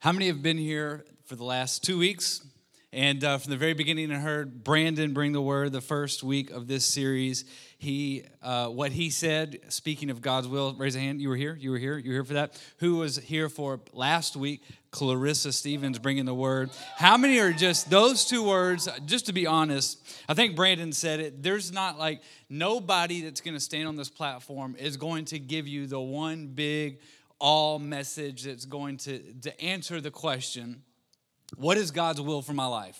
How many have been here for the last two weeks? And uh, from the very beginning, I heard Brandon bring the word the first week of this series. He, uh, what he said, speaking of God's will, raise a hand. You were here. You were here. You were here for that. Who was here for last week? Clarissa Stevens bringing the word. How many are just those two words? Just to be honest, I think Brandon said it. There's not like nobody that's going to stand on this platform is going to give you the one big all message that's going to, to answer the question what is God's will for my life?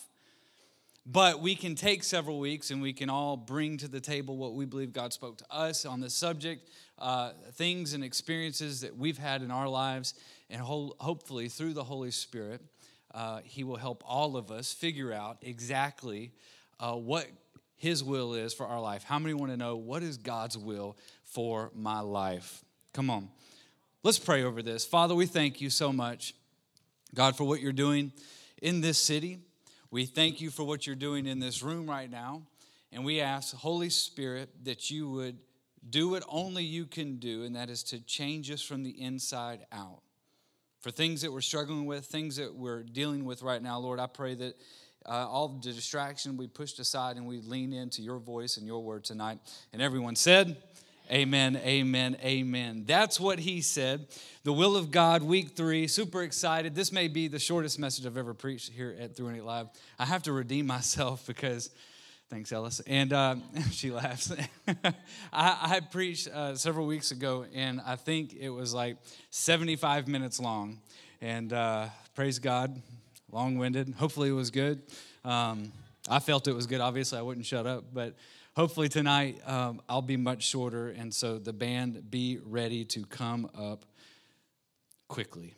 But we can take several weeks and we can all bring to the table what we believe God spoke to us on the subject, uh, things and experiences that we've had in our lives, and ho- hopefully through the Holy Spirit, uh, He will help all of us figure out exactly uh, what His will is for our life. How many want to know what is God's will for my life? Come on. Let's pray over this. Father, we thank you so much, God, for what you're doing in this city. We thank you for what you're doing in this room right now. And we ask, Holy Spirit, that you would do what only you can do, and that is to change us from the inside out. For things that we're struggling with, things that we're dealing with right now, Lord, I pray that uh, all the distraction we pushed aside and we lean into your voice and your word tonight. And everyone said, Amen, amen, amen. That's what he said. The will of God, week three. Super excited. This may be the shortest message I've ever preached here at Through Eight Live. I have to redeem myself because, thanks, Ellis. And uh, she laughs. I, I, preached uh, several weeks ago, and I think it was like 75 minutes long. And uh, praise God, long winded. Hopefully, it was good. Um, I felt it was good. Obviously, I wouldn't shut up, but hopefully tonight um, I'll be much shorter, and so the band be ready to come up quickly.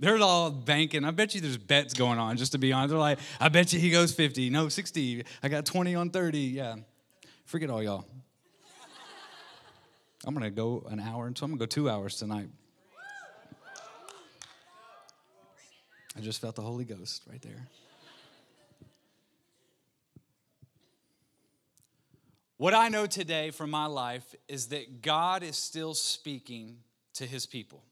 They're all banking. I bet you there's bets going on, just to be honest. They're like, I bet you he goes 50. No, 60. I got 20 on 30. Yeah. Forget all y'all. I'm going to go an hour, and so I'm going to go two hours tonight. I just felt the Holy Ghost right there. What I know today from my life is that God is still speaking to his people.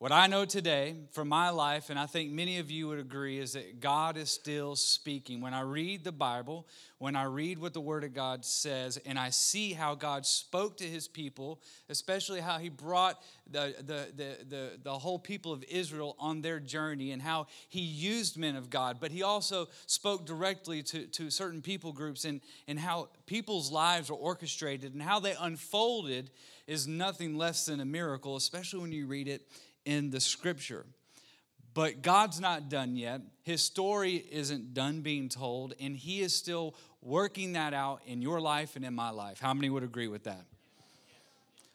What I know today from my life, and I think many of you would agree, is that God is still speaking. When I read the Bible, when I read what the Word of God says, and I see how God spoke to His people, especially how He brought the, the, the, the, the whole people of Israel on their journey, and how He used men of God, but He also spoke directly to, to certain people groups, and, and how people's lives were orchestrated, and how they unfolded is nothing less than a miracle, especially when you read it in the scripture. But God's not done yet. His story isn't done being told, and He is still working that out in your life and in my life. How many would agree with that?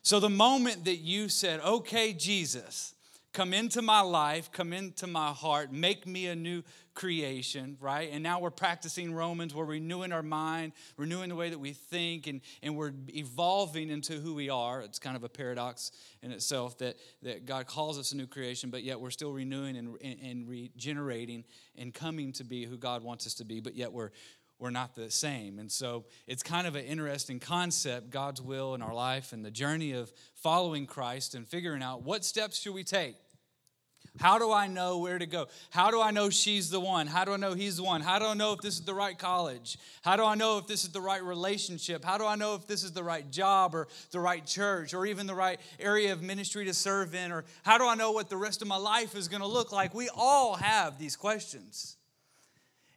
So, the moment that you said, Okay, Jesus, come into my life, come into my heart, make me a new creation, right? And now we're practicing Romans, we're renewing our mind, renewing the way that we think, and, and we're evolving into who we are. It's kind of a paradox in itself that, that God calls us a new creation, but yet we're still renewing and, and, and regenerating and coming to be who God wants us to be, but yet we're we're not the same. And so it's kind of an interesting concept, God's will in our life and the journey of following Christ and figuring out what steps should we take how do I know where to go? How do I know she's the one? How do I know he's the one? How do I know if this is the right college? How do I know if this is the right relationship? How do I know if this is the right job or the right church or even the right area of ministry to serve in? Or how do I know what the rest of my life is going to look like? We all have these questions.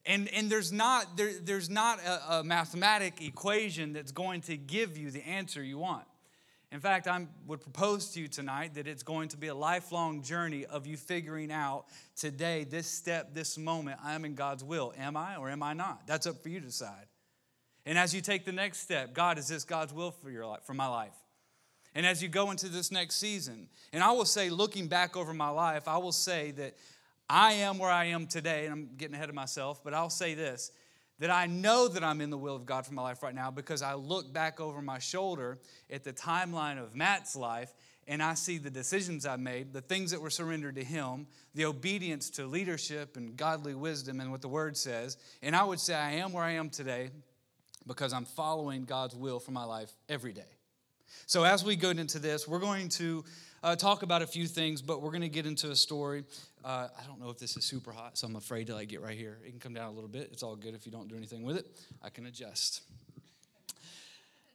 And, and there's not, there, there's not a, a mathematic equation that's going to give you the answer you want. In fact, I would propose to you tonight that it's going to be a lifelong journey of you figuring out today, this step, this moment, I'm in God's will. Am I or am I not? That's up for you to decide. And as you take the next step, God, is this God's will for your life, for my life? And as you go into this next season, and I will say, looking back over my life, I will say that I am where I am today, and I'm getting ahead of myself, but I'll say this that I know that I'm in the will of God for my life right now because I look back over my shoulder at the timeline of Matt's life and I see the decisions I made, the things that were surrendered to Him, the obedience to leadership and godly wisdom and what the Word says. And I would say I am where I am today because I'm following God's will for my life every day. So, as we go into this, we're going to uh, talk about a few things, but we're going to get into a story. Uh, I don't know if this is super hot, so I'm afraid to like get right here. It can come down a little bit. It's all good if you don't do anything with it. I can adjust.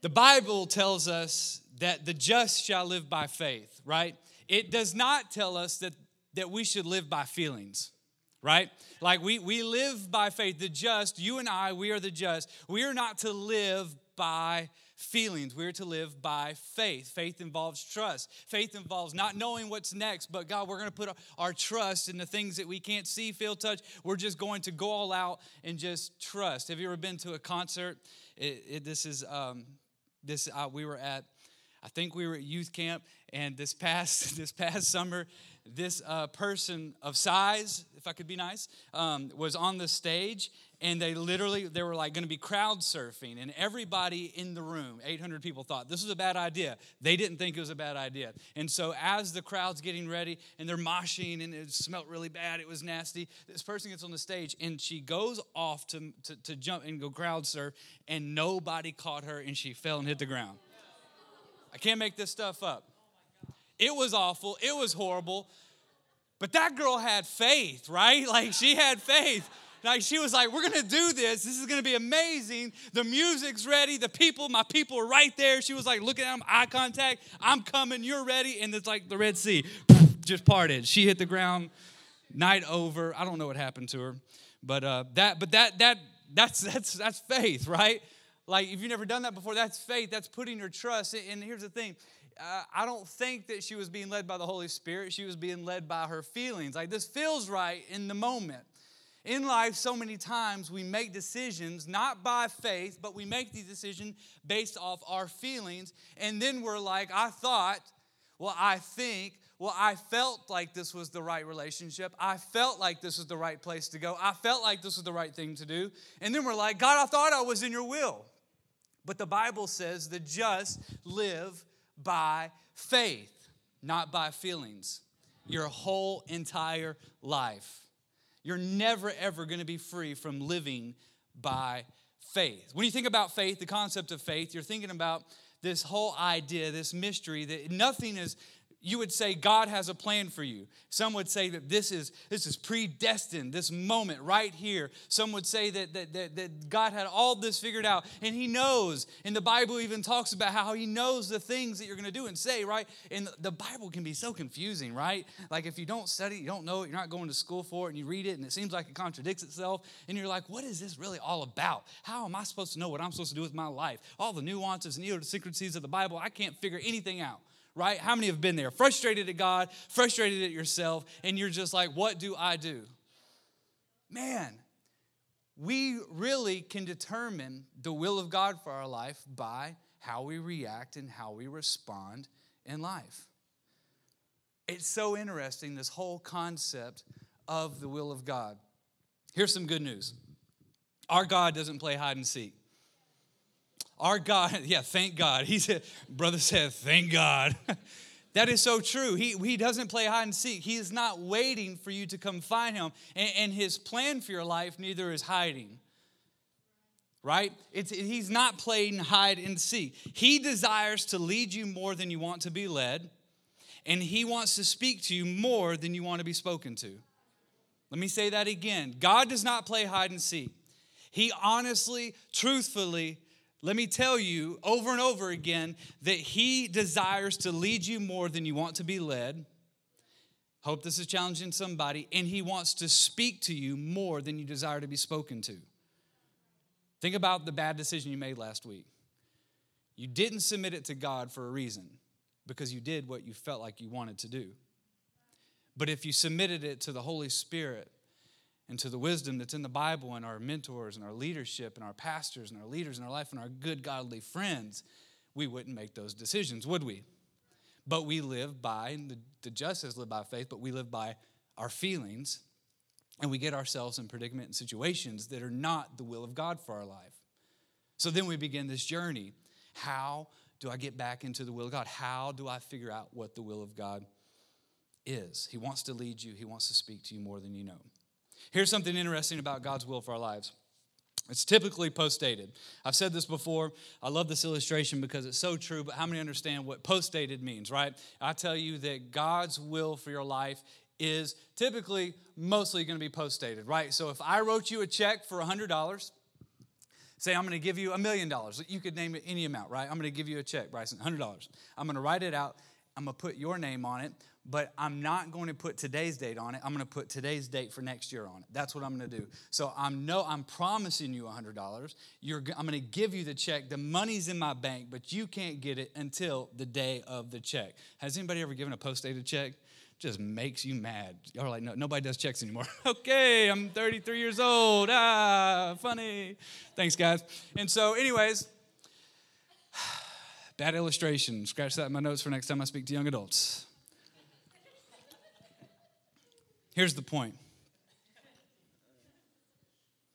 The Bible tells us that the just shall live by faith, right? It does not tell us that, that we should live by feelings, right? Like we, we live by faith. The just, you and I, we are the just. We are not to live by feelings. We're to live by faith. Faith involves trust. Faith involves not knowing what's next, but God, we're going to put our trust in the things that we can't see, feel, touch. We're just going to go all out and just trust. Have you ever been to a concert? It, it, this is um, this. Uh, we were at. I think we were at youth camp, and this past this past summer, this uh, person of size, if I could be nice, um, was on the stage, and they literally they were like going to be crowd surfing and everybody in the room 800 people thought this was a bad idea. They didn't think it was a bad idea. And so as the crowd's getting ready and they're moshing and it smelled really bad it was nasty this person gets on the stage and she goes off to, to, to jump and go crowd surf and nobody caught her and she fell and hit the ground. I can't make this stuff up it was awful it was horrible but that girl had faith right like she had faith like she was like, we're gonna do this. This is gonna be amazing. The music's ready. The people, my people are right there. She was like looking at them, eye contact. I'm coming. You're ready. And it's like the Red Sea just parted. She hit the ground. Night over. I don't know what happened to her, but uh, that, but that, that, that's that's that's faith, right? Like if you've never done that before, that's faith. That's putting your trust. And here's the thing. Uh, I don't think that she was being led by the Holy Spirit. She was being led by her feelings. Like, this feels right in the moment. In life, so many times we make decisions not by faith, but we make these decisions based off our feelings. And then we're like, I thought, well, I think, well, I felt like this was the right relationship. I felt like this was the right place to go. I felt like this was the right thing to do. And then we're like, God, I thought I was in your will. But the Bible says the just live by faith, not by feelings, your whole entire life. You're never, ever going to be free from living by faith. When you think about faith, the concept of faith, you're thinking about this whole idea, this mystery that nothing is you would say God has a plan for you. Some would say that this is, this is predestined, this moment right here. Some would say that, that, that, that, God had all this figured out and He knows. And the Bible even talks about how He knows the things that you're going to do and say, right? And the Bible can be so confusing, right? Like if you don't study, you don't know it, you're not going to school for it, and you read it and it seems like it contradicts itself, and you're like, what is this really all about? How am I supposed to know what I'm supposed to do with my life? All the nuances and idiosyncrasies of the Bible, I can't figure anything out right? How many have been there? Frustrated at God, frustrated at yourself, and you're just like, what do I do? Man, we really can determine the will of God for our life by how we react and how we respond in life. It's so interesting, this whole concept of the will of God. Here's some good news our God doesn't play hide and seek. Our God, yeah, thank God. He said, brother said, thank God. that is so true. He, he doesn't play hide and seek. He is not waiting for you to come find him. And, and his plan for your life neither is hiding. Right? It's, he's not playing hide and seek. He desires to lead you more than you want to be led, and he wants to speak to you more than you want to be spoken to. Let me say that again. God does not play hide and seek. He honestly, truthfully let me tell you over and over again that He desires to lead you more than you want to be led. Hope this is challenging somebody. And He wants to speak to you more than you desire to be spoken to. Think about the bad decision you made last week. You didn't submit it to God for a reason because you did what you felt like you wanted to do. But if you submitted it to the Holy Spirit, and to the wisdom that's in the Bible and our mentors and our leadership and our pastors and our leaders in our life and our good godly friends, we wouldn't make those decisions, would we? But we live by, the, the justice live by faith, but we live by our feelings and we get ourselves in predicament and situations that are not the will of God for our life. So then we begin this journey. How do I get back into the will of God? How do I figure out what the will of God is? He wants to lead you, He wants to speak to you more than you know. Here's something interesting about God's will for our lives It's typically post dated. I've said this before. I love this illustration because it's so true, but how many understand what post dated means, right? I tell you that God's will for your life is typically mostly going to be post dated, right? So if I wrote you a check for $100, say I'm going to give you a million dollars, you could name it any amount, right? I'm going to give you a check, Bryson, $100. I'm going to write it out. I'm going to put your name on it but I'm not going to put today's date on it. I'm going to put today's date for next year on it. That's what I'm going to do. So I'm no, I'm promising you $100. You're, I'm going to give you the check. The money's in my bank, but you can't get it until the day of the check. Has anybody ever given a post-dated check? Just makes you mad. Y'all are like, no, nobody does checks anymore. okay, I'm 33 years old. Ah, funny. Thanks, guys. And so, anyways, bad illustration. Scratch that in my notes for next time I speak to young adults. Here's the point.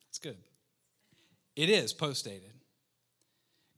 It's good. It is post dated.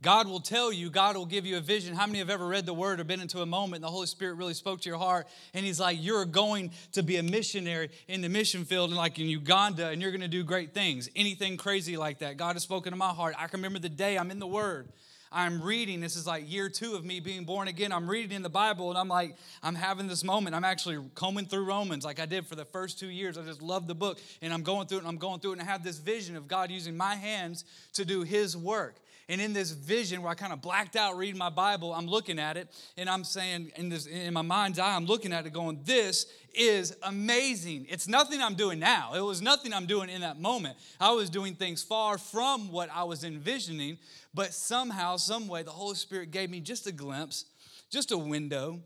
God will tell you, God will give you a vision. How many have ever read the word or been into a moment and the Holy Spirit really spoke to your heart and He's like, You're going to be a missionary in the mission field, and like in Uganda, and you're going to do great things. Anything crazy like that. God has spoken to my heart. I can remember the day I'm in the Word I'm reading, this is like year two of me being born again. I'm reading in the Bible and I'm like, I'm having this moment. I'm actually combing through Romans like I did for the first two years. I just love the book and I'm going through it and I'm going through it and I have this vision of God using my hands to do His work. And in this vision where I kind of blacked out reading my Bible, I'm looking at it and I'm saying, in, this, in my mind's eye, I'm looking at it going, This is amazing. It's nothing I'm doing now. It was nothing I'm doing in that moment. I was doing things far from what I was envisioning, but somehow, some way, the Holy Spirit gave me just a glimpse, just a window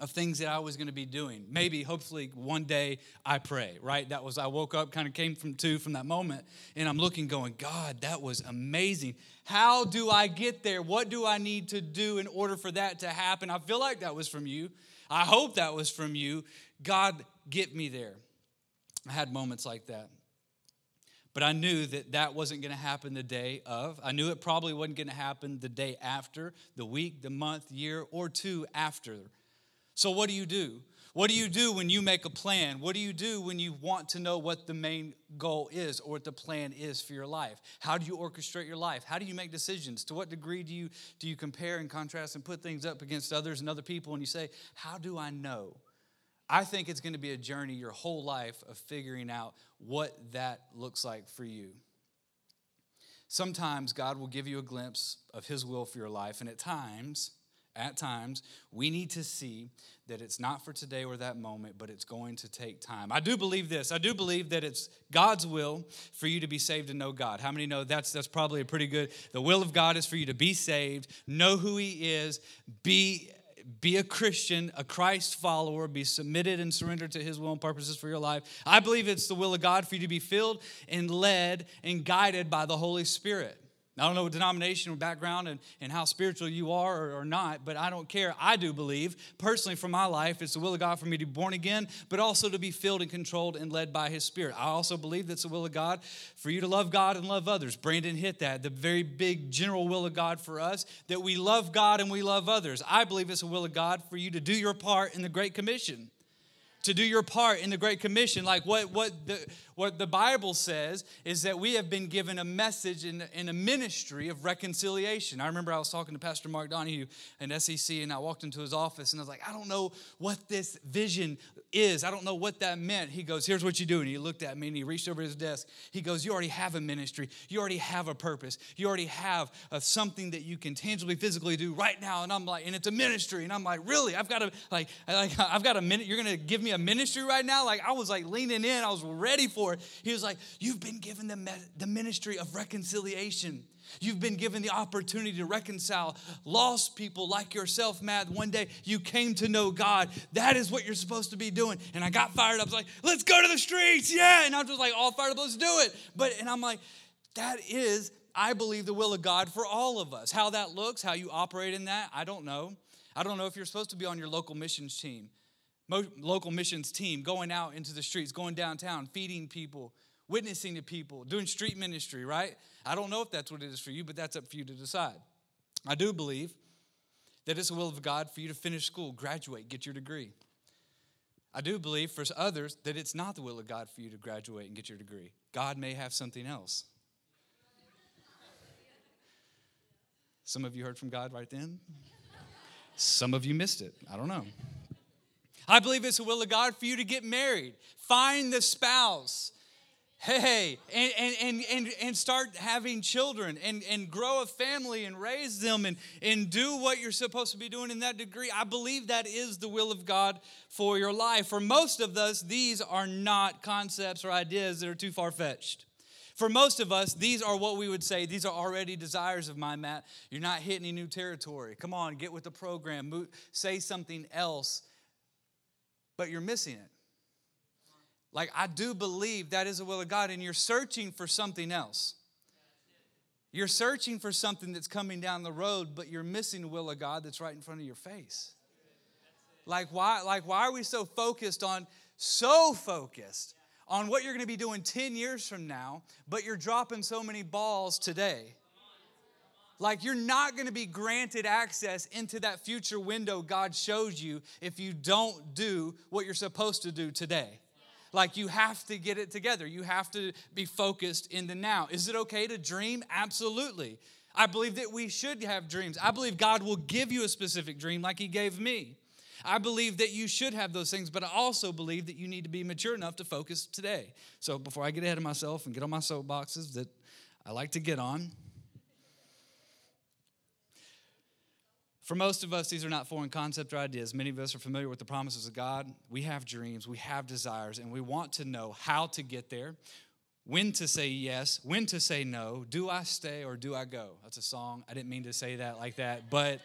of things that I was going to be doing. Maybe, hopefully, one day I pray, right? That was, I woke up, kind of came from two from that moment, and I'm looking, going, God, that was amazing. How do I get there? What do I need to do in order for that to happen? I feel like that was from you. I hope that was from you. God, get me there. I had moments like that. But I knew that that wasn't going to happen the day of. I knew it probably wasn't going to happen the day after, the week, the month, year, or two after so, what do you do? What do you do when you make a plan? What do you do when you want to know what the main goal is or what the plan is for your life? How do you orchestrate your life? How do you make decisions? To what degree do you do you compare and contrast and put things up against others and other people and you say, "How do I know?" I think it's going to be a journey your whole life of figuring out what that looks like for you. Sometimes God will give you a glimpse of his will for your life and at times at times, we need to see that it's not for today or that moment, but it's going to take time. I do believe this. I do believe that it's God's will for you to be saved and know God. How many know that's that's probably a pretty good the will of God is for you to be saved, know who he is, be be a Christian, a Christ follower, be submitted and surrendered to his will and purposes for your life. I believe it's the will of God for you to be filled and led and guided by the Holy Spirit. I don't know what denomination or background and, and how spiritual you are or, or, not, but I don't care. I do believe, personally, for my life, it's the will of God for me to be born again, but also to be filled and controlled and led by His Spirit. I also believe that's the will of God for you to love God and love others. Brandon hit that, the very big general will of God for us, that we love God and we love others. I believe it's the will of God for you to do your part in the Great Commission to do your part in the great commission like what what the what the Bible says is that we have been given a message in, in a ministry of reconciliation. I remember I was talking to Pastor Mark Donahue in SEC, and I walked into his office, and I was like, I don't know what this vision is. I don't know what that meant. He goes, Here's what you do. And he looked at me and he reached over his desk. He goes, You already have a ministry. You already have a purpose. You already have a, something that you can tangibly, physically do right now. And I'm like, And it's a ministry. And I'm like, Really? I've got a, like, like I've got a minute. You're going to give me a ministry right now? Like, I was like leaning in. I was ready for for it. He was like, You've been given the, the ministry of reconciliation. You've been given the opportunity to reconcile lost people like yourself, Matt. One day you came to know God. That is what you're supposed to be doing. And I got fired up. I was like, let's go to the streets. Yeah. And I was just like, all fired up, let's do it. But, and I'm like, that is, I believe, the will of God for all of us. How that looks, how you operate in that, I don't know. I don't know if you're supposed to be on your local missions team local missions team going out into the streets, going downtown, feeding people, witnessing to people, doing street ministry, right? I don't know if that's what it is for you, but that's up for you to decide. I do believe that it's the will of God for you to finish school, graduate, get your degree. I do believe for others that it's not the will of God for you to graduate and get your degree. God may have something else. Some of you heard from God right then. Some of you missed it. I don't know. I believe it's the will of God for you to get married. Find the spouse hey and, and, and, and start having children and, and grow a family and raise them and, and do what you're supposed to be doing in that degree. I believe that is the will of god for your life. For most of us these are not concepts or ideas that are too far-fetched. For most of us these are what we would say these are already desires of mine matt. You're not hitting any new territory. Come on get with the program. Say something else. But you're missing it like, I do believe that is the will of God, and you're searching for something else. You're searching for something that's coming down the road, but you're missing the will of God that's right in front of your face. Like, why, like, why are we so focused on, so focused on what you're going to be doing 10 years from now, but you're dropping so many balls today? Like, you're not going to be granted access into that future window God shows you if you don't do what you're supposed to do today. Like you have to get it together. You have to be focused in the now. Is it okay to dream? Absolutely. I believe that we should have dreams. I believe God will give you a specific dream like He gave me. I believe that you should have those things, but I also believe that you need to be mature enough to focus today. So before I get ahead of myself and get on my soapboxes that I like to get on, For most of us, these are not foreign concepts or ideas. Many of us are familiar with the promises of God. We have dreams, we have desires, and we want to know how to get there, when to say yes, when to say no. Do I stay or do I go? That's a song. I didn't mean to say that like that, but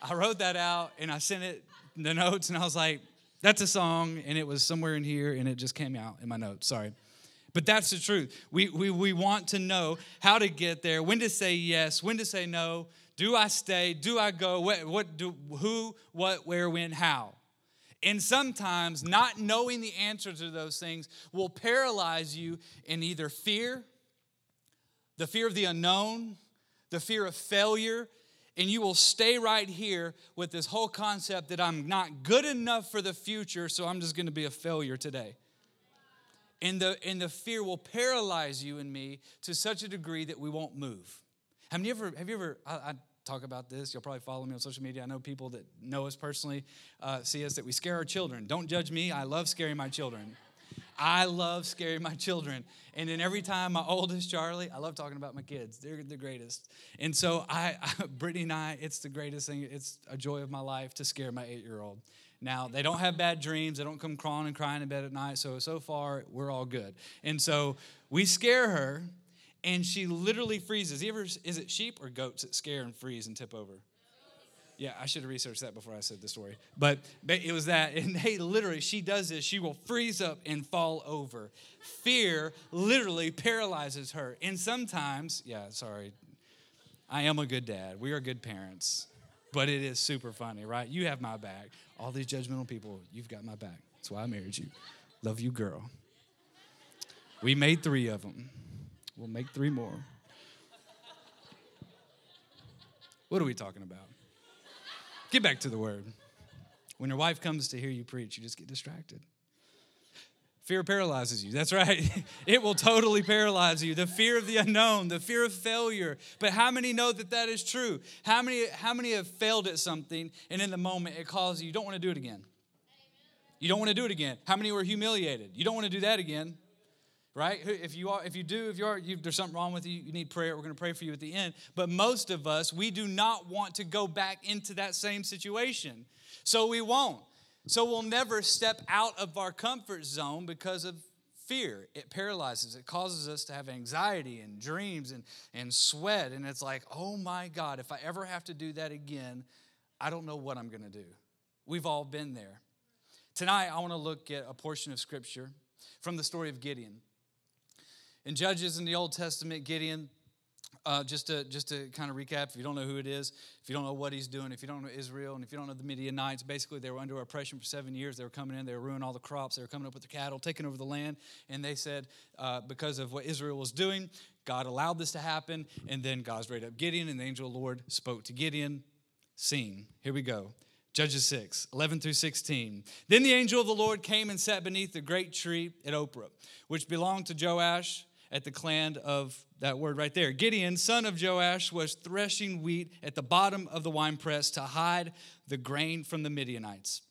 I wrote that out and I sent it the notes, and I was like, that's a song, and it was somewhere in here, and it just came out in my notes. Sorry. But that's the truth. We, we, we want to know how to get there, when to say yes, when to say no, do I stay? Do I go? What, what do, who, what, where, when, how? And sometimes not knowing the answer to those things will paralyze you in either fear, the fear of the unknown, the fear of failure, and you will stay right here with this whole concept that I'm not good enough for the future, so I'm just going to be a failure today. And the, and the fear will paralyze you and me to such a degree that we won't move. Have you ever, have you ever, I, I, talk about this. You'll probably follow me on social media. I know people that know us personally uh, see us that we scare our children. Don't judge me. I love scaring my children. I love scaring my children. And then every time my oldest Charlie, I love talking about my kids. They're the greatest. And so I, I Brittany and I, it's the greatest thing. It's a joy of my life to scare my eight-year-old. Now, they don't have bad dreams. They don't come crawling and crying in bed at night. So, so far, we're all good. And so we scare her and she literally freezes. You ever, is it sheep or goats that scare and freeze and tip over? Yeah, I should have researched that before I said the story. But, but it was that. And they literally, she does this. She will freeze up and fall over. Fear literally paralyzes her. And sometimes, yeah, sorry, I am a good dad. We are good parents. But it is super funny, right? You have my back. All these judgmental people, you've got my back. That's why I married you. Love you, girl. We made three of them. We'll make three more. What are we talking about? Get back to the word. When your wife comes to hear you preach, you just get distracted. Fear paralyzes you. That's right. It will totally paralyze you. The fear of the unknown, the fear of failure. But how many know that that is true? How many, how many have failed at something and in the moment it causes you, you don't want to do it again? You don't want to do it again. How many were humiliated? You don't want to do that again right? If you are, if you do, if you are, you, there's something wrong with you, you need prayer. We're going to pray for you at the end. But most of us, we do not want to go back into that same situation, so we won't. So we'll never step out of our comfort zone because of fear. It paralyzes. It causes us to have anxiety and dreams and and sweat. And it's like, oh my God, if I ever have to do that again, I don't know what I'm going to do. We've all been there. Tonight, I want to look at a portion of scripture from the story of Gideon. In Judges in the Old Testament, Gideon, uh, just to just to kind of recap, if you don't know who it is, if you don't know what he's doing, if you don't know Israel, and if you don't know the Midianites, basically they were under oppression for seven years. They were coming in, they were ruining all the crops, they were coming up with their cattle, taking over the land, and they said uh, because of what Israel was doing, God allowed this to happen, and then God's raised up Gideon, and the angel of the Lord spoke to Gideon. Scene. Here we go. Judges 6, 11 through 16. Then the angel of the Lord came and sat beneath the great tree at Ophrah, which belonged to Joash at the clan of that word right there. Gideon, son of Joash, was threshing wheat at the bottom of the winepress to hide the grain from the Midianites.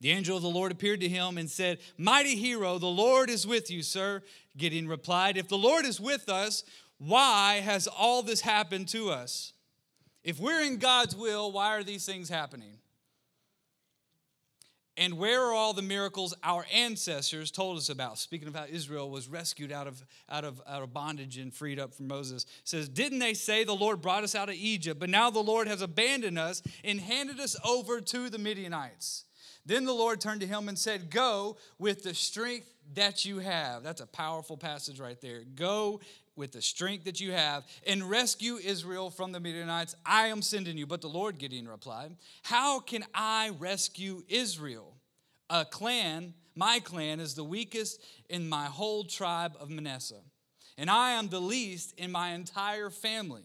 The angel of the Lord appeared to him and said, Mighty hero, the Lord is with you, sir. Gideon replied, If the Lord is with us, why has all this happened to us? If we're in God's will, why are these things happening? And where are all the miracles our ancestors told us about? Speaking of how Israel was rescued out of, out of, out of bondage and freed up from Moses, says, Didn't they say the Lord brought us out of Egypt, but now the Lord has abandoned us and handed us over to the Midianites? Then the Lord turned to him and said, Go with the strength that you have. That's a powerful passage right there. Go with the strength that you have and rescue Israel from the Midianites. I am sending you. But the Lord, Gideon replied, How can I rescue Israel? A clan, my clan, is the weakest in my whole tribe of Manasseh, and I am the least in my entire family.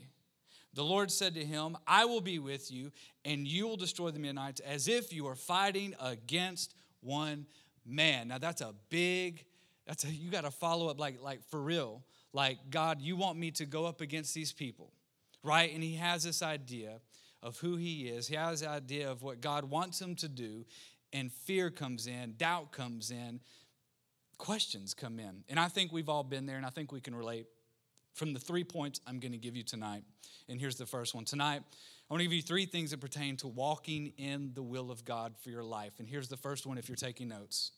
The Lord said to him, I will be with you, and you will destroy the Midianites as if you are fighting against one man. Now that's a big, that's a, you got to follow up like, like for real like, God, you want me to go up against these people, right? And he has this idea of who he is, he has this idea of what God wants him to do, and fear comes in, doubt comes in, questions come in. And I think we've all been there, and I think we can relate from the three points I'm going to give you tonight. And here's the first one. Tonight, I want to give you three things that pertain to walking in the will of God for your life. And here's the first one if you're taking notes.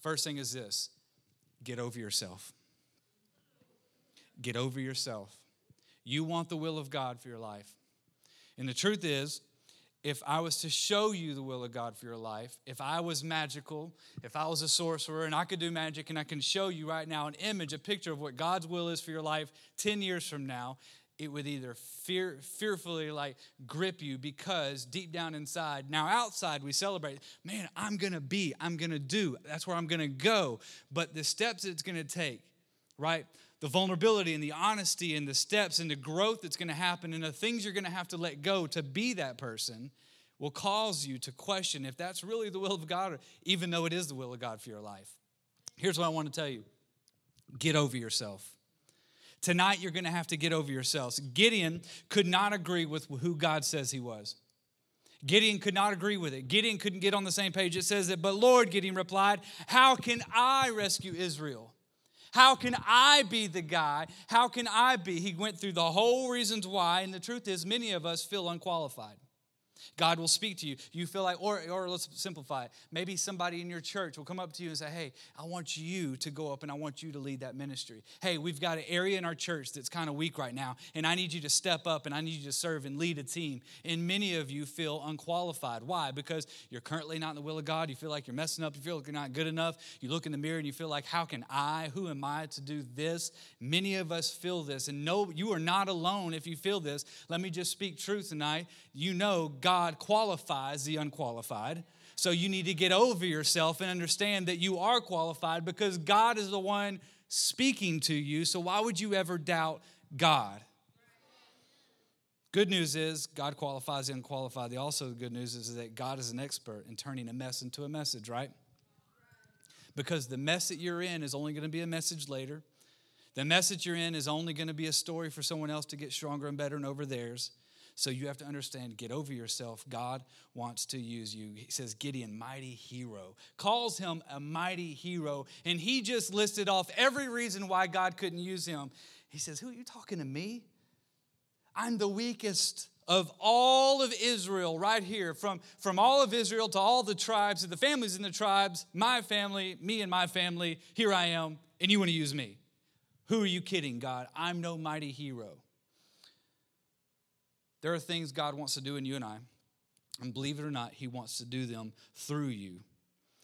First thing is this get over yourself. Get over yourself. You want the will of God for your life. And the truth is, if I was to show you the will of God for your life, if I was magical, if I was a sorcerer and I could do magic and I can show you right now an image, a picture of what God's will is for your life 10 years from now, it would either fear, fearfully like grip you because deep down inside, now outside we celebrate, man, I'm gonna be, I'm gonna do, that's where I'm gonna go. But the steps it's gonna take, right? The vulnerability and the honesty and the steps and the growth that's going to happen and the things you're going to have to let go to be that person will cause you to question if that's really the will of God, even though it is the will of God for your life. Here's what I want to tell you get over yourself. Tonight, you're going to have to get over yourselves. Gideon could not agree with who God says he was. Gideon could not agree with it. Gideon couldn't get on the same page. It says that, but Lord, Gideon replied, How can I rescue Israel? How can I be the guy? How can I be? He went through the whole reasons why, and the truth is, many of us feel unqualified. God will speak to you. You feel like, or, or let's simplify it. Maybe somebody in your church will come up to you and say, Hey, I want you to go up and I want you to lead that ministry. Hey, we've got an area in our church that's kind of weak right now, and I need you to step up and I need you to serve and lead a team. And many of you feel unqualified. Why? Because you're currently not in the will of God. You feel like you're messing up. You feel like you're not good enough. You look in the mirror and you feel like, How can I? Who am I to do this? Many of us feel this. And no, you are not alone if you feel this. Let me just speak truth tonight. You know God God qualifies the unqualified. So you need to get over yourself and understand that you are qualified because God is the one speaking to you. So why would you ever doubt God? Good news is God qualifies the unqualified. The also good news is that God is an expert in turning a mess into a message, right? Because the mess that you're in is only going to be a message later. The message you're in is only going to be a story for someone else to get stronger and better and over theirs. So you have to understand, get over yourself. God wants to use you. He says, Gideon, mighty hero, calls him a mighty hero. And he just listed off every reason why God couldn't use him. He says, Who are you talking to me? I'm the weakest of all of Israel, right here, from, from all of Israel to all the tribes, to the families in the tribes, my family, me and my family, here I am, and you want to use me. Who are you kidding, God? I'm no mighty hero. There are things God wants to do in you and I, and believe it or not, He wants to do them through you.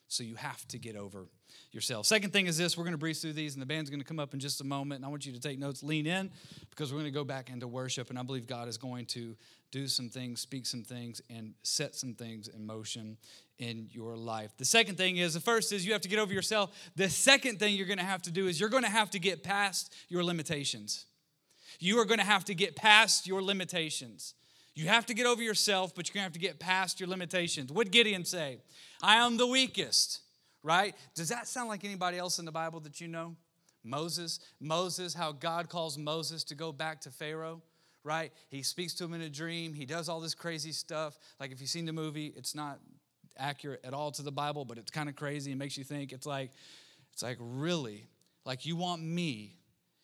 So you have to get over yourself. Second thing is this we're going to breeze through these, and the band's going to come up in just a moment. And I want you to take notes, lean in, because we're going to go back into worship. And I believe God is going to do some things, speak some things, and set some things in motion in your life. The second thing is the first is you have to get over yourself. The second thing you're going to have to do is you're going to have to get past your limitations. You are going to have to get past your limitations. You have to get over yourself, but you're going to have to get past your limitations. What Gideon say? I am the weakest, right? Does that sound like anybody else in the Bible that you know? Moses, Moses, how God calls Moses to go back to Pharaoh, right? He speaks to him in a dream. He does all this crazy stuff. Like if you've seen the movie, it's not accurate at all to the Bible, but it's kind of crazy and makes you think. It's like, it's like, really? Like you want me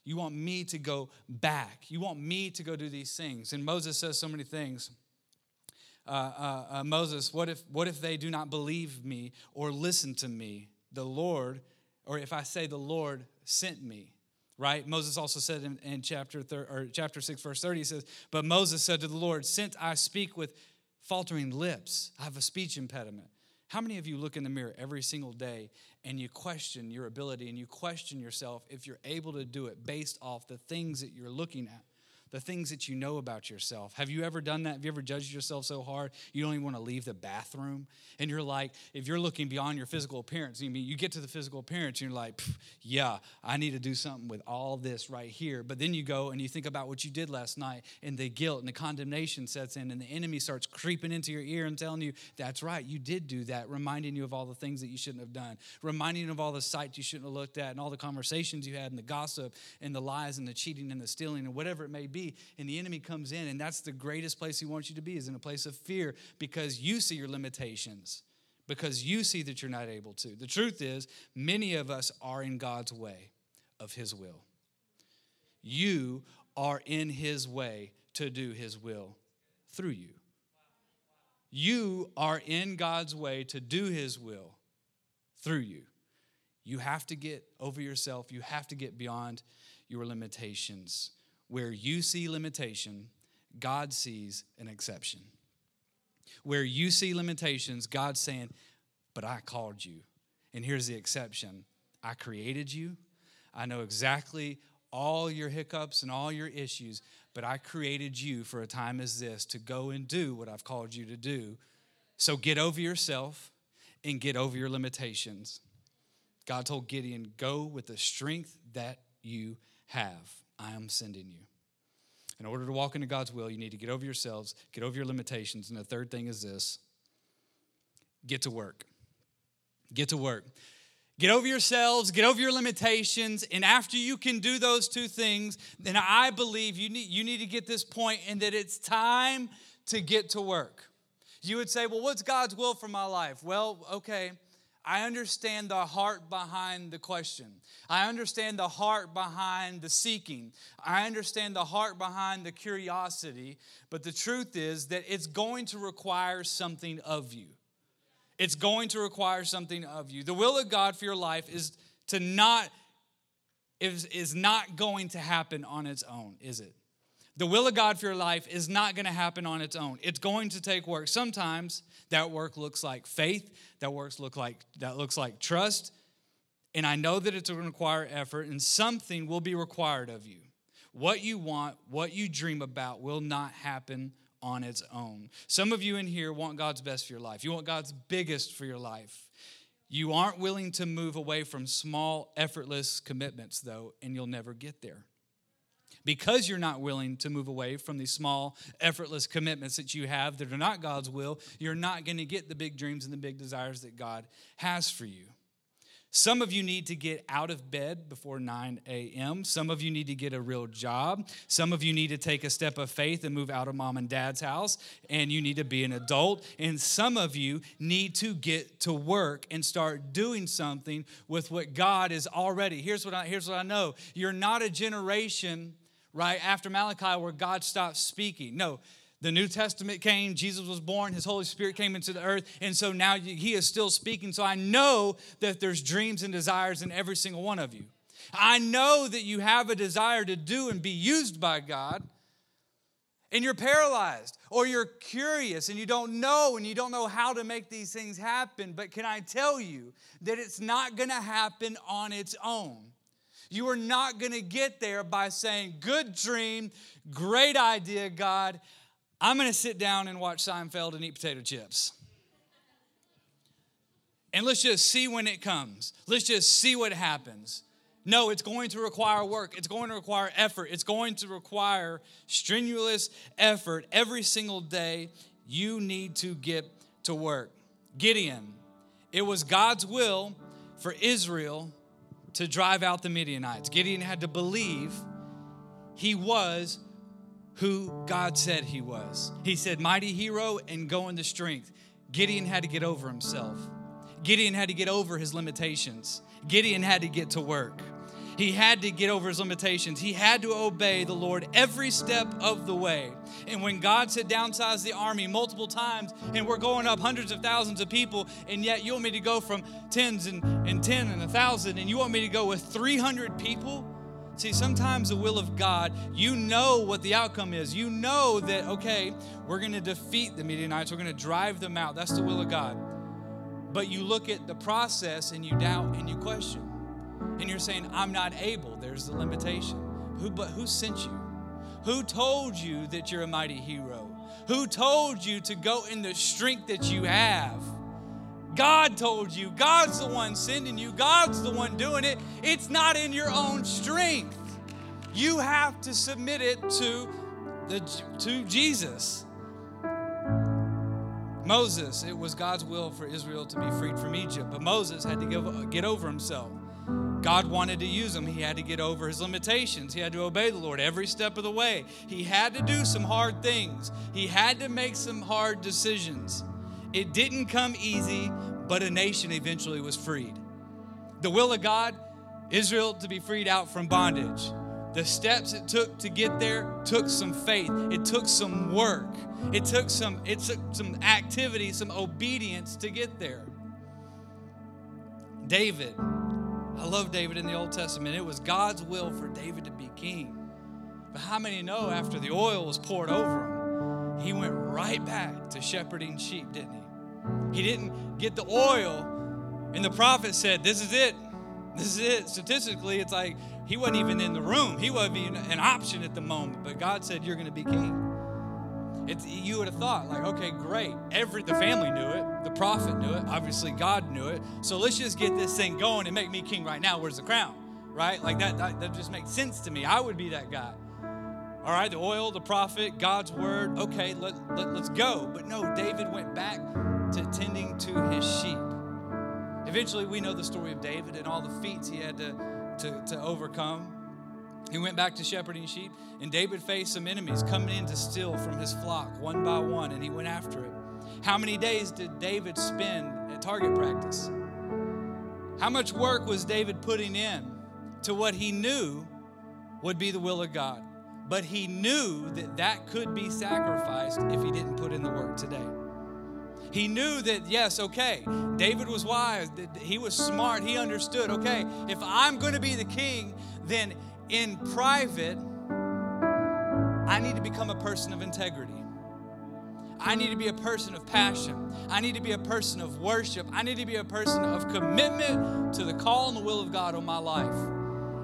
you want me to go back. You want me to go do these things. And Moses says so many things. Uh, uh, uh, Moses, what if, what if they do not believe me or listen to me? The Lord, or if I say the Lord sent me, right? Moses also said in, in chapter, thir- or chapter 6, verse 30, he says, But Moses said to the Lord, Since I speak with faltering lips, I have a speech impediment. How many of you look in the mirror every single day and you question your ability and you question yourself if you're able to do it based off the things that you're looking at? The things that you know about yourself. Have you ever done that? Have you ever judged yourself so hard you don't even want to leave the bathroom? And you're like, if you're looking beyond your physical appearance, you mean you get to the physical appearance and you're like, yeah, I need to do something with all this right here. But then you go and you think about what you did last night, and the guilt and the condemnation sets in, and the enemy starts creeping into your ear and telling you, that's right, you did do that, reminding you of all the things that you shouldn't have done, reminding you of all the sights you shouldn't have looked at, and all the conversations you had, and the gossip, and the lies, and the cheating, and the stealing, and whatever it may be be and the enemy comes in and that's the greatest place he wants you to be is in a place of fear because you see your limitations because you see that you're not able to. The truth is many of us are in god's way of his will. You are in his way to do his will through you. You are in god's way to do his will through you. You have to get over yourself. You have to get beyond your limitations where you see limitation, God sees an exception. Where you see limitations, God's saying, But I called you. And here's the exception I created you. I know exactly all your hiccups and all your issues, but I created you for a time as this to go and do what I've called you to do. So get over yourself and get over your limitations. God told Gideon, Go with the strength that you have. I am sending you. In order to walk into God's will, you need to get over yourselves, get over your limitations. And the third thing is this get to work. Get to work. Get over yourselves, get over your limitations, and after you can do those two things, then I believe you need, you need to get this point and that it's time to get to work. You would say, Well, what's God's will for my life? Well, okay. I understand the heart behind the question. I understand the heart behind the seeking. I understand the heart behind the curiosity. But the truth is that it's going to require something of you. It's going to require something of you. The will of God for your life is to not is, is not going to happen on its own, is it? The will of God for your life is not going to happen on its own. It's going to take work. Sometimes that work looks like faith, that works look like that looks like trust. And I know that it's going to require effort and something will be required of you. What you want, what you dream about will not happen on its own. Some of you in here want God's best for your life. You want God's biggest for your life. You aren't willing to move away from small, effortless commitments, though, and you'll never get there because you're not willing to move away from these small, effortless commitments that you have that are not God's will, you're not going to get the big dreams and the big desires that God has for you. Some of you need to get out of bed before 9 a.m. Some of you need to get a real job. Some of you need to take a step of faith and move out of mom and dad's house, and you need to be an adult. And some of you need to get to work and start doing something with what God is already. Here's what I, here's what I know you're not a generation right after Malachi where God stopped speaking. No, the New Testament came, Jesus was born, His Holy Spirit came into the earth, and so now He is still speaking. So I know that there's dreams and desires in every single one of you. I know that you have a desire to do and be used by God, and you're paralyzed, or you're curious and you don't know and you don't know how to make these things happen. But can I tell you that it's not gonna happen on its own? You are not going to get there by saying, Good dream, great idea, God. I'm going to sit down and watch Seinfeld and eat potato chips. And let's just see when it comes. Let's just see what happens. No, it's going to require work. It's going to require effort. It's going to require strenuous effort every single day. You need to get to work. Gideon, it was God's will for Israel to drive out the Midianites. Gideon had to believe he was who God said he was. He said, Mighty hero and go into strength. Gideon had to get over himself. Gideon had to get over his limitations. Gideon had to get to work. He had to get over his limitations. He had to obey the Lord every step of the way. And when God said downsize the army multiple times, and we're going up hundreds of thousands of people, and yet you want me to go from tens and, and ten and a thousand, and you want me to go with 300 people? See, sometimes the will of God, you know what the outcome is. You know that, okay, we're going to defeat the Midianites, we're going to drive them out. That's the will of God. But you look at the process and you doubt and you question. And you're saying, I'm not able. There's the limitation. Who, but who sent you? Who told you that you're a mighty hero? Who told you to go in the strength that you have? God told you. God's the one sending you. God's the one doing it. It's not in your own strength. You have to submit it to the to Jesus. Moses, it was God's will for Israel to be freed from Egypt, but Moses had to give, get over himself. God wanted to use him. He had to get over his limitations. He had to obey the Lord every step of the way. He had to do some hard things. He had to make some hard decisions. It didn't come easy, but a nation eventually was freed. The will of God, Israel to be freed out from bondage. The steps it took to get there took some faith. It took some work. It took some it took some activity, some obedience to get there. David, I love David in the Old Testament. It was God's will for David to be king. But how many know after the oil was poured over him, he went right back to shepherding sheep, didn't he? He didn't get the oil, and the prophet said, This is it. This is it. Statistically, it's like he wasn't even in the room. He wasn't even an option at the moment. But God said, You're going to be king. It's, you would have thought, like, okay, great. Every the family knew it, the prophet knew it, obviously God knew it. So let's just get this thing going and make me king right now. Where's the crown? Right? Like that, that, that just makes sense to me. I would be that guy. All right, the oil, the prophet, God's word. Okay, let, let, let's go. But no, David went back to tending to his sheep. Eventually, we know the story of David and all the feats he had to, to, to overcome. He went back to shepherding sheep, and David faced some enemies coming in to steal from his flock one by one, and he went after it. How many days did David spend at target practice? How much work was David putting in to what he knew would be the will of God? But he knew that that could be sacrificed if he didn't put in the work today. He knew that, yes, okay, David was wise, he was smart, he understood, okay, if I'm going to be the king, then in private, I need to become a person of integrity. I need to be a person of passion. I need to be a person of worship. I need to be a person of commitment to the call and the will of God on my life.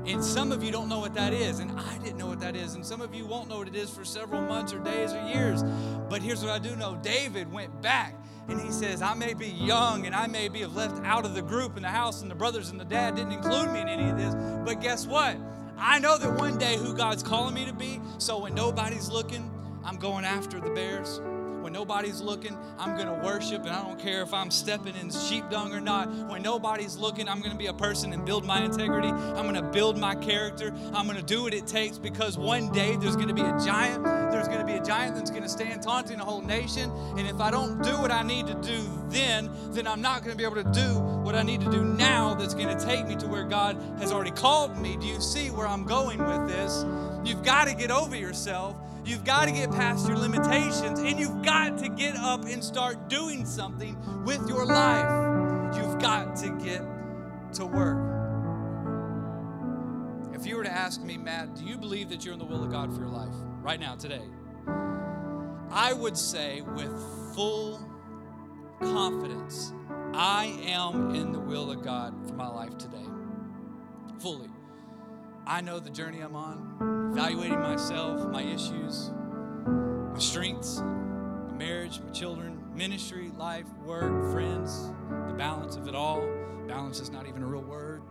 And some of you don't know what that is, and I didn't know what that is, and some of you won't know what it is for several months or days or years. But here's what I do know David went back and he says, I may be young and I may be left out of the group and the house, and the brothers and the dad didn't include me in any of this. But guess what? I know that one day who God's calling me to be, so when nobody's looking, I'm going after the bears. When nobody's looking, I'm going to worship, and I don't care if I'm stepping in sheep dung or not. When nobody's looking, I'm going to be a person and build my integrity. I'm going to build my character. I'm going to do what it takes because one day there's going to be a giant. Giant that's going to stand taunting a whole nation. And if I don't do what I need to do then, then I'm not going to be able to do what I need to do now that's going to take me to where God has already called me. Do you see where I'm going with this? You've got to get over yourself. You've got to get past your limitations and you've got to get up and start doing something with your life. You've got to get to work. If you were to ask me, Matt, do you believe that you're in the will of God for your life right now, today? I would say with full confidence, I am in the will of God for my life today. Fully. I know the journey I'm on, evaluating myself, my issues, my strengths, my marriage, my children, ministry, life, work, friends, the balance of it all. Balance is not even a real word.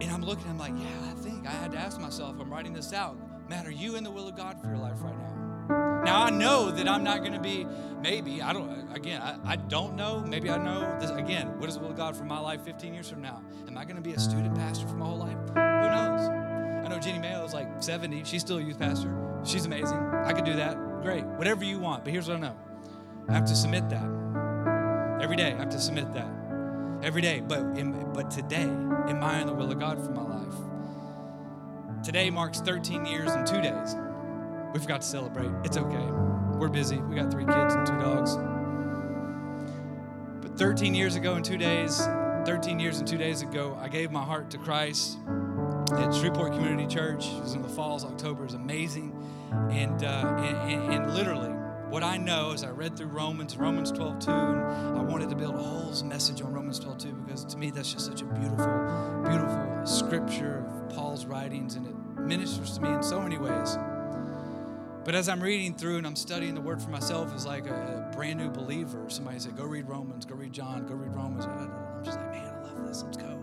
And I'm looking, I'm like, yeah, I think I had to ask myself, I'm writing this out. Matt, are you in the will of God for your life right now? Now I know that I'm not going to be, maybe, I don't, again, I, I don't know. Maybe I know this, again, what is the will of God for my life 15 years from now? Am I going to be a student pastor for my whole life? Who knows? I know Jenny Mayo is like 70. She's still a youth pastor. She's amazing. I could do that. Great. Whatever you want. But here's what I know I have to submit that. Every day, I have to submit that. Every day. But, in, but today, am I in the will of God for my life? Today marks 13 years and two days. We forgot to celebrate. It's okay. We're busy. We got three kids and two dogs. But 13 years ago and two days, 13 years and two days ago, I gave my heart to Christ at Shreveport Community Church. It was in the falls, October. is amazing. And, uh, and, and, and literally, what I know is I read through Romans, Romans 12, 2, and I wanted to build a whole message on Romans 12, 2 because to me that's just such a beautiful, beautiful scripture of Paul's writings and it ministers to me in so many ways. But as I'm reading through and I'm studying the word for myself as like a, a brand new believer, somebody said, go read Romans, go read John, go read Romans. I'm just like, man, I love this. Let's go.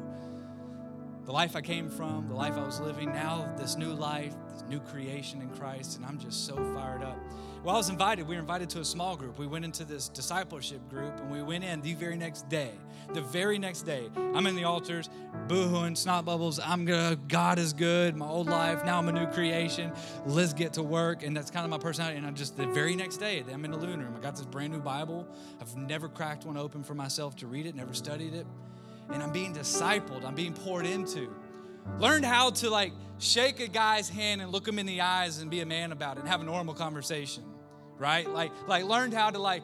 The life I came from, the life I was living, now this new life, this new creation in Christ, and I'm just so fired up. Well, I was invited. We were invited to a small group. We went into this discipleship group, and we went in the very next day. The very next day, I'm in the altars, boohooing, snot bubbles. I'm gonna. God is good. My old life. Now I'm a new creation. Let's get to work, and that's kind of my personality. And I'm just the very next day, I'm in the living room. I got this brand new Bible. I've never cracked one open for myself to read it. Never studied it, and I'm being discipled. I'm being poured into learned how to like shake a guy's hand and look him in the eyes and be a man about it and have a normal conversation right? Like, like learned how to like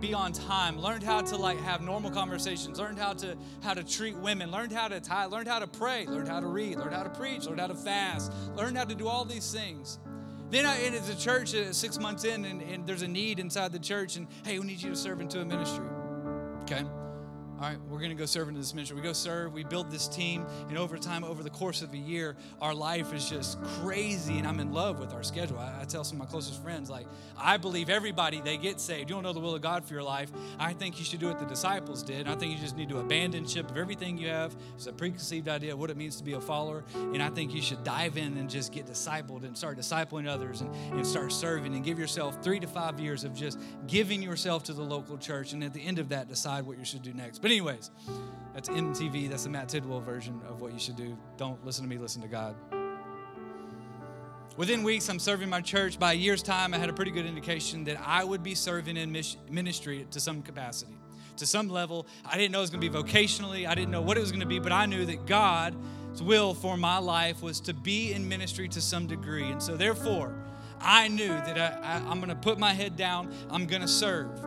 be on time, learned how to like have normal conversations, learned how to how to treat women, learned how to tie, learned how to pray, learned how to read, learned how to preach, learned how to fast, learned how to do all these things. Then I, it's a church uh, six months in, and, and there's a need inside the church, and hey, we need you to serve into a ministry. Okay all right, we're going to go serve into this ministry. We go serve, we build this team, and over time, over the course of a year, our life is just crazy, and I'm in love with our schedule. I, I tell some of my closest friends, like, I believe everybody, they get saved. You don't know the will of God for your life. I think you should do what the disciples did. I think you just need to abandon ship of everything you have. It's a preconceived idea of what it means to be a follower, and I think you should dive in and just get discipled and start discipling others and, and start serving and give yourself three to five years of just giving yourself to the local church, and at the end of that, decide what you should do next. But but, anyways, that's MTV. That's the Matt Tidwell version of what you should do. Don't listen to me, listen to God. Within weeks, I'm serving my church. By a year's time, I had a pretty good indication that I would be serving in ministry to some capacity, to some level. I didn't know it was going to be vocationally, I didn't know what it was going to be, but I knew that God's will for my life was to be in ministry to some degree. And so, therefore, I knew that I, I'm going to put my head down, I'm going to serve.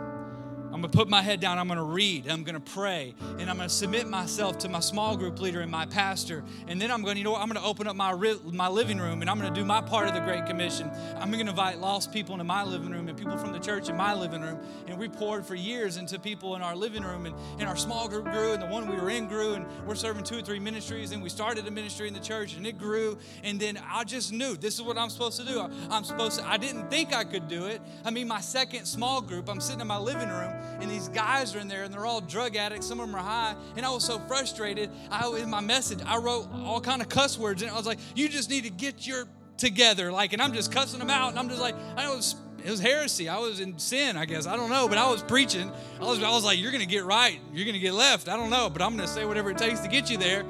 I'm going to put my head down. I'm going to read. I'm going to pray. And I'm going to submit myself to my small group leader and my pastor. And then I'm going to, you know what? I'm going to open up my, my living room and I'm going to do my part of the Great Commission. I'm going to invite lost people into my living room and people from the church in my living room. And we poured for years into people in our living room. And, and our small group grew and the one we were in grew. And we're serving two or three ministries. And we started a ministry in the church and it grew. And then I just knew this is what I'm supposed to do. I'm supposed to, I didn't think I could do it. I mean, my second small group, I'm sitting in my living room and these guys are in there and they're all drug addicts some of them are high and i was so frustrated i in my message i wrote all kind of cuss words and i was like you just need to get your together like and i'm just cussing them out and i'm just like i was it was heresy. I was in sin, I guess. I don't know, but I was preaching. I was, I was like, you're going to get right. You're going to get left. I don't know, but I'm going to say whatever it takes to get you there.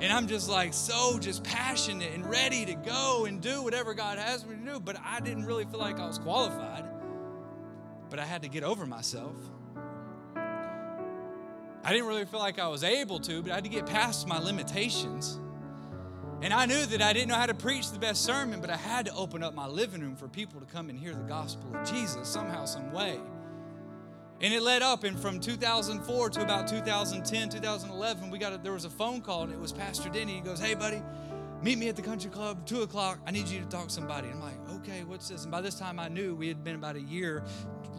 And I'm just like so just passionate and ready to go and do whatever God has me to do. But I didn't really feel like I was qualified. But I had to get over myself. I didn't really feel like I was able to, but I had to get past my limitations. And I knew that I didn't know how to preach the best sermon, but I had to open up my living room for people to come and hear the gospel of Jesus somehow, some way. And it led up, and from 2004 to about 2010, 2011, we got a, there was a phone call, and it was Pastor Denny. He goes, "Hey, buddy, meet me at the country club, two o'clock. I need you to talk to somebody." I'm like, "Okay, what's this?" And by this time, I knew we had been about a year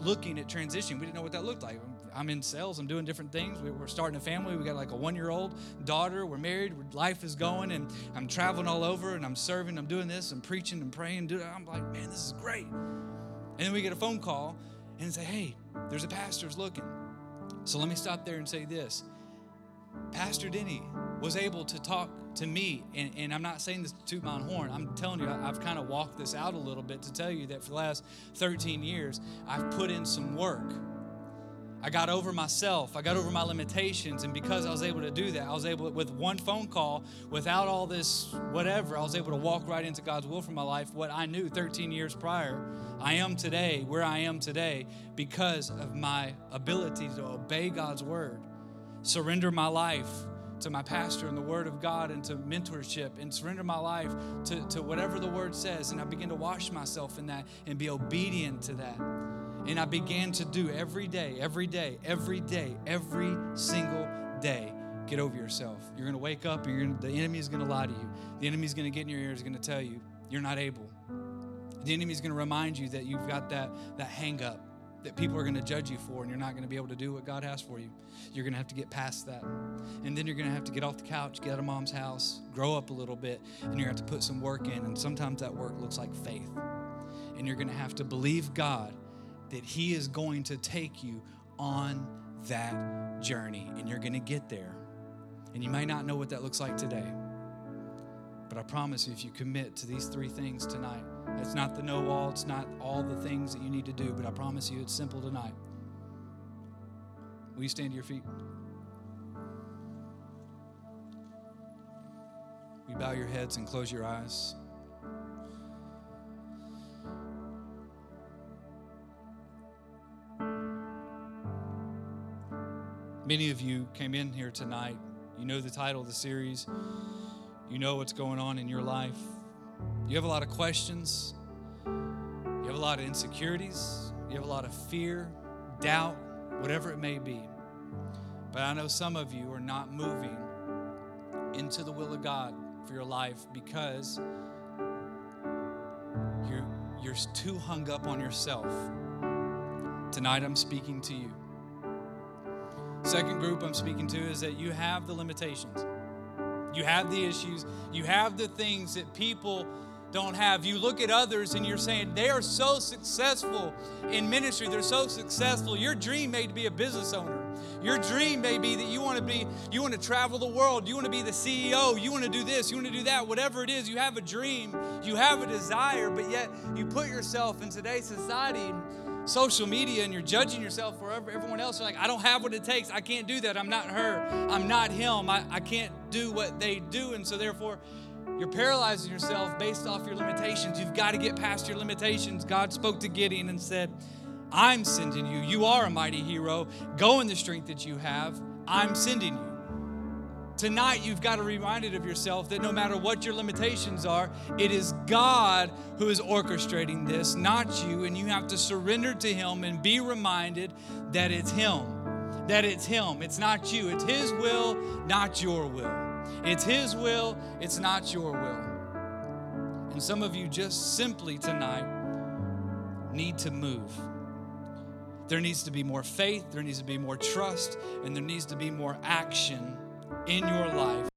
looking at transition. We didn't know what that looked like. I'm in sales. I'm doing different things. We're starting a family. We got like a one year old daughter. We're married. Life is going, and I'm traveling all over, and I'm serving. I'm doing this. I'm preaching and praying. I'm like, man, this is great. And then we get a phone call and say, hey, there's a pastor's looking. So let me stop there and say this. Pastor Denny was able to talk to me, and, and I'm not saying this to toot my horn. I'm telling you, I've kind of walked this out a little bit to tell you that for the last 13 years, I've put in some work. I got over myself. I got over my limitations. And because I was able to do that, I was able, with one phone call, without all this whatever, I was able to walk right into God's will for my life. What I knew 13 years prior, I am today where I am today because of my ability to obey God's word, surrender my life to my pastor and the word of God and to mentorship and surrender my life to, to whatever the word says. And I begin to wash myself in that and be obedient to that. And I began to do every day, every day, every day, every single day. Get over yourself. You're going to wake up and the enemy is going to lie to you. The enemy is going to get in your ears, going to tell you you're not able. The enemy is going to remind you that you've got that, that hang up that people are going to judge you for, and you're not going to be able to do what God has for you. You're going to have to get past that. And then you're going to have to get off the couch, get out of mom's house, grow up a little bit, and you're going to have to put some work in. And sometimes that work looks like faith. And you're going to have to believe God that He is going to take you on that journey, and you're going to get there. And you might not know what that looks like today. But I promise you, if you commit to these three things tonight, it's not the know all, it's not all the things that you need to do, but I promise you it's simple tonight. Will you stand to your feet? You bow your heads and close your eyes? Many of you came in here tonight. You know the title of the series. You know what's going on in your life. You have a lot of questions. You have a lot of insecurities. You have a lot of fear, doubt, whatever it may be. But I know some of you are not moving into the will of God for your life because you're, you're too hung up on yourself. Tonight I'm speaking to you. Second group I'm speaking to is that you have the limitations. You have the issues. You have the things that people don't have. You look at others and you're saying they are so successful in ministry, they're so successful. Your dream may be a business owner. Your dream may be that you want to be, you want to travel the world, you want to be the CEO, you want to do this, you want to do that, whatever it is, you have a dream, you have a desire, but yet you put yourself in today's society social media and you're judging yourself for everyone else. You're like, I don't have what it takes. I can't do that. I'm not her. I'm not him. I, I can't do what they do. And so, therefore, you're paralyzing yourself based off your limitations. You've got to get past your limitations. God spoke to Gideon and said, I'm sending you. You are a mighty hero. Go in the strength that you have. I'm sending you. Tonight, you've got to be reminded of yourself that no matter what your limitations are, it is God who is orchestrating this, not you. And you have to surrender to Him and be reminded that it's Him. That it's Him. It's not you. It's His will, not your will. It's His will, it's not your will. And some of you just simply tonight need to move. There needs to be more faith, there needs to be more trust, and there needs to be more action in your life